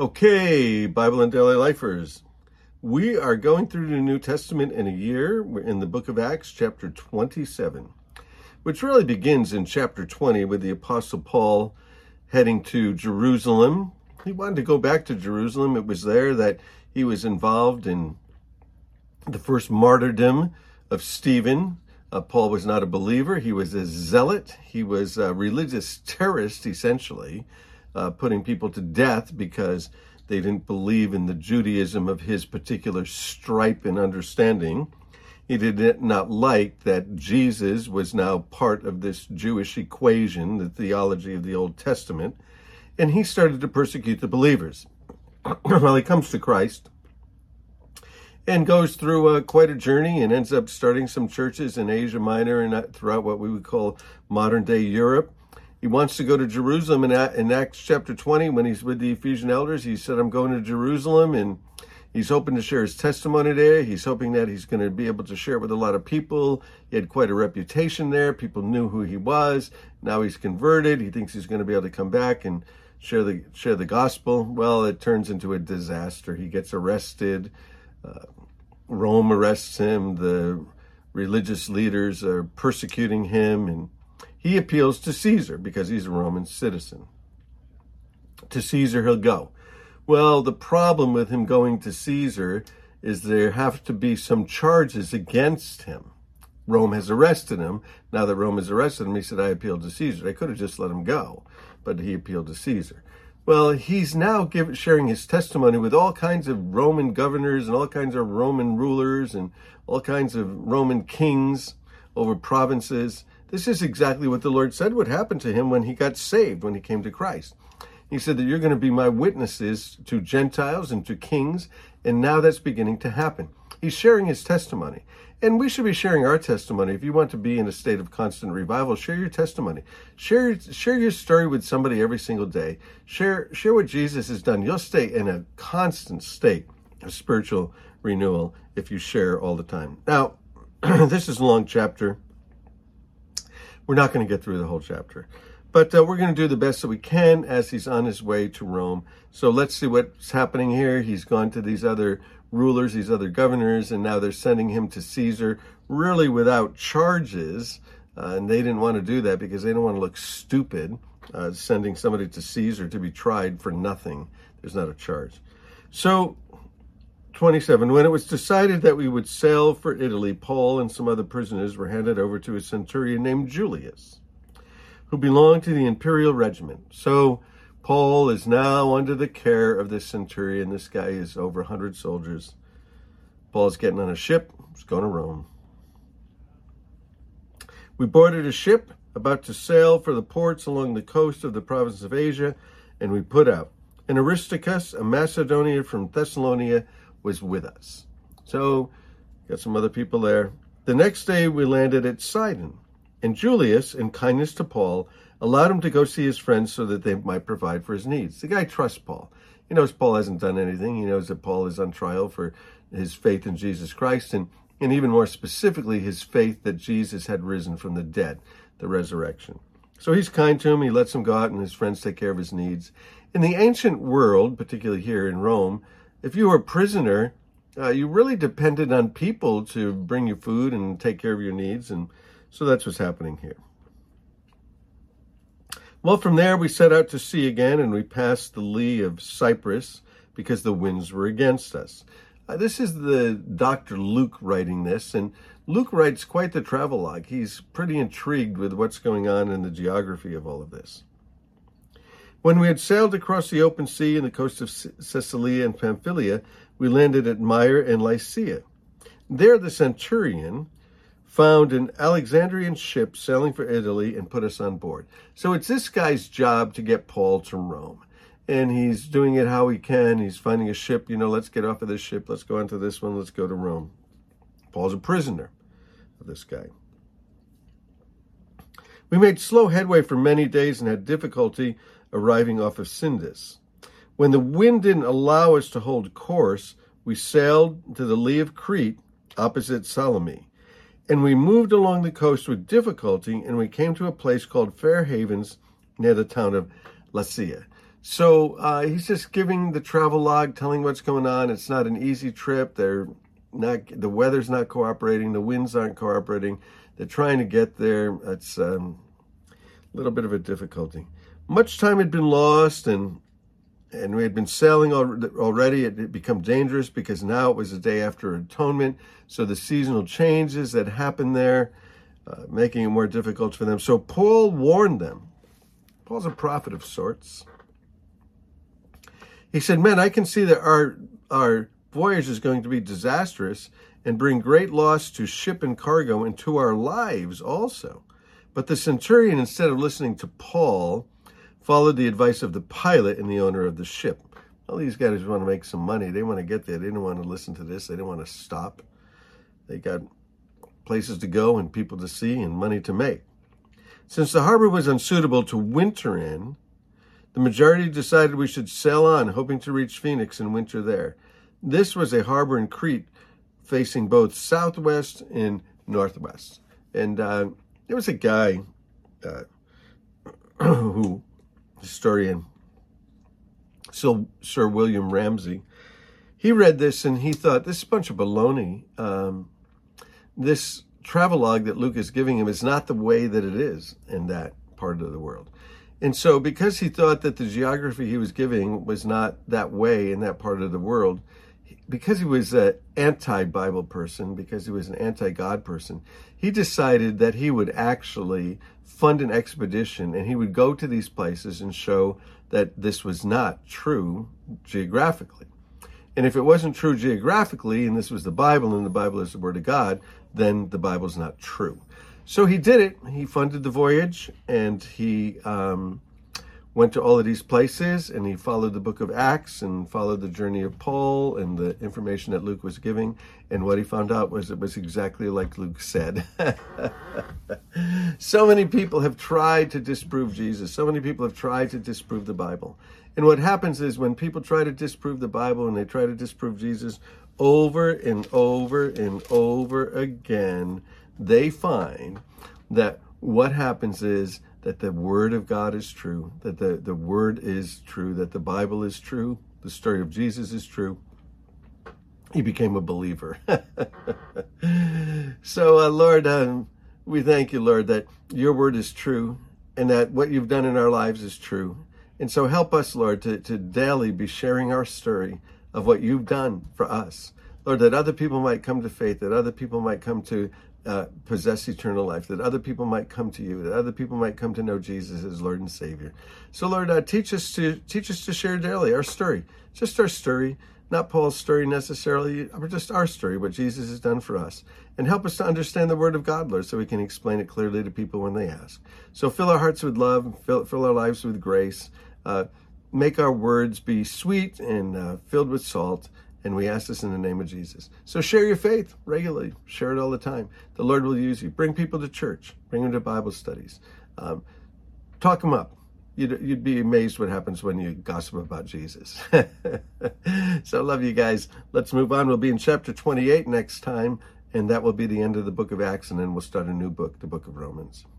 Okay, Bible and Daily Lifers. We are going through the New Testament in a year. We're in the book of Acts, chapter 27, which really begins in chapter 20 with the Apostle Paul heading to Jerusalem. He wanted to go back to Jerusalem. It was there that he was involved in the first martyrdom of Stephen. Uh, Paul was not a believer, he was a zealot, he was a religious terrorist, essentially uh, putting people to death because they didn't believe in the Judaism of his particular stripe and understanding. He did not like that Jesus was now part of this Jewish equation, the theology of the Old Testament, and he started to persecute the believers. well, he comes to Christ and goes through uh, quite a journey and ends up starting some churches in Asia Minor and throughout what we would call modern day Europe. He wants to go to Jerusalem in, in Acts chapter 20 when he's with the Ephesian elders. He said, I'm going to Jerusalem and he's hoping to share his testimony there. He's hoping that he's going to be able to share it with a lot of people. He had quite a reputation there. People knew who he was. Now he's converted. He thinks he's going to be able to come back and share the share the gospel. Well, it turns into a disaster. He gets arrested. Uh, Rome arrests him. The religious leaders are persecuting him and he appeals to Caesar because he's a Roman citizen. To Caesar he'll go. Well, the problem with him going to Caesar is there have to be some charges against him. Rome has arrested him. Now that Rome has arrested him, he said, I appealed to Caesar. They could have just let him go, but he appealed to Caesar. Well, he's now give, sharing his testimony with all kinds of Roman governors and all kinds of Roman rulers and all kinds of Roman kings over provinces. This is exactly what the Lord said would happen to him when he got saved, when he came to Christ. He said that you're going to be my witnesses to Gentiles and to kings, and now that's beginning to happen. He's sharing his testimony. And we should be sharing our testimony. If you want to be in a state of constant revival, share your testimony. Share share your story with somebody every single day. Share share what Jesus has done. You'll stay in a constant state of spiritual renewal if you share all the time. Now, this is a long chapter. We're not going to get through the whole chapter, but uh, we're going to do the best that we can as he's on his way to Rome. So let's see what's happening here. He's gone to these other rulers, these other governors, and now they're sending him to Caesar, really without charges. Uh, and they didn't want to do that because they didn't want to look stupid, uh, sending somebody to Caesar to be tried for nothing. There's not a charge. So 27. When it was decided that we would sail for Italy, Paul and some other prisoners were handed over to a centurion named Julius, who belonged to the imperial regiment. So Paul is now under the care of this centurion. This guy is over 100 soldiers. Paul's getting on a ship, he's going to Rome. We boarded a ship about to sail for the ports along the coast of the province of Asia, and we put out. And Aristarchus, a Macedonian from Thessalonica, was with us. So, got some other people there. The next day, we landed at Sidon, and Julius, in kindness to Paul, allowed him to go see his friends so that they might provide for his needs. The guy trusts Paul. He knows Paul hasn't done anything. He knows that Paul is on trial for his faith in Jesus Christ, and, and even more specifically, his faith that Jesus had risen from the dead, the resurrection. So he's kind to him. He lets him go out and his friends take care of his needs. In the ancient world, particularly here in Rome, if you were a prisoner, uh, you really depended on people to bring you food and take care of your needs. And so that's what's happening here. Well, from there, we set out to sea again and we passed the lee of Cyprus because the winds were against us. Uh, this is the Dr. Luke writing this, and Luke writes quite the travelogue. He's pretty intrigued with what's going on in the geography of all of this. When we had sailed across the open sea and the coast of Cilicia and Pamphylia, we landed at Myra and Lycia. There the centurion found an Alexandrian ship sailing for Italy and put us on board. So it's this guy's job to get Paul to Rome. And he's doing it how he can. He's finding a ship, you know, let's get off of this ship, let's go onto this one, let's go to Rome. Paul's a prisoner of this guy. We made slow headway for many days and had difficulty arriving off of Cnidus. When the wind didn't allow us to hold course, we sailed to the lee of Crete opposite Salmone. And we moved along the coast with difficulty, and we came to a place called Fair Havens near the town of Lasea. So uh, he's just giving the travel log, telling what's going on. It's not an easy trip. They're not the weather's not cooperating. The winds aren't cooperating. They're trying to get there. It's um, a little bit of a difficulty. Much time had been lost, and and we had been sailing already. It had become dangerous because now it was the day after atonement. So the seasonal changes that happened there, uh, making it more difficult for them. So Paul warned them. Paul's a prophet of sorts. He said, "Men, I can see that our our voyage is going to be disastrous and bring great loss to ship and cargo and to our lives also." But the centurion, instead of listening to Paul, followed the advice of the pilot and the owner of the ship. All these guys want to make some money. They want to get there. They didn't want to listen to this. They didn't want to stop. They got places to go and people to see and money to make. Since the harbor was unsuitable to winter in, the majority decided we should sail on, hoping to reach Phoenix and winter there. This was a harbor in Crete facing both southwest and northwest. And uh, there was a guy uh, who historian Sir William Ramsay. He read this and he thought, this is a bunch of baloney. Um, this travelogue that Luke is giving him is not the way that it is in that part of the world. And so, because he thought that the geography he was giving was not that way in that part of the world, because he was an anti Bible person, because he was an anti God person, he decided that he would actually fund an expedition and he would go to these places and show that this was not true geographically. And if it wasn't true geographically, and this was the Bible and the Bible is the Word of God, then the Bible's not true. So he did it. He funded the voyage and he um, went to all of these places and he followed the book of Acts and followed the journey of Paul and the information that Luke was giving. And what he found out was it was exactly like Luke said. so many people have tried to disprove Jesus. So many people have tried to disprove the Bible. And what happens is when people try to disprove the Bible and they try to disprove Jesus over and over and over again, they find that what happens is that the Word of God is true, that the, the Word is true, that the Bible is true, the story of Jesus is true. He became a believer. so, uh, Lord, um, we thank you, Lord, that your Word is true and that what you've done in our lives is true. And so help us, Lord, to, to daily be sharing our story of what you've done for us. Lord, that other people might come to faith, that other people might come to uh, possess eternal life, that other people might come to you, that other people might come to know Jesus as Lord and Savior. So, Lord, uh, teach us to teach us to share daily our story, just our story, not Paul's story necessarily, but just our story, what Jesus has done for us, and help us to understand the Word of God, Lord, so we can explain it clearly to people when they ask. So, fill our hearts with love, fill, fill our lives with grace. Uh, make our words be sweet and uh, filled with salt and we ask this in the name of Jesus. So share your faith regularly. Share it all the time. The Lord will use you. Bring people to church. Bring them to Bible studies. Um, talk them up. You'd, you'd be amazed what happens when you gossip about Jesus. so love you guys. Let's move on. We'll be in chapter 28 next time, and that will be the end of the book of Acts, and then we'll start a new book, the book of Romans.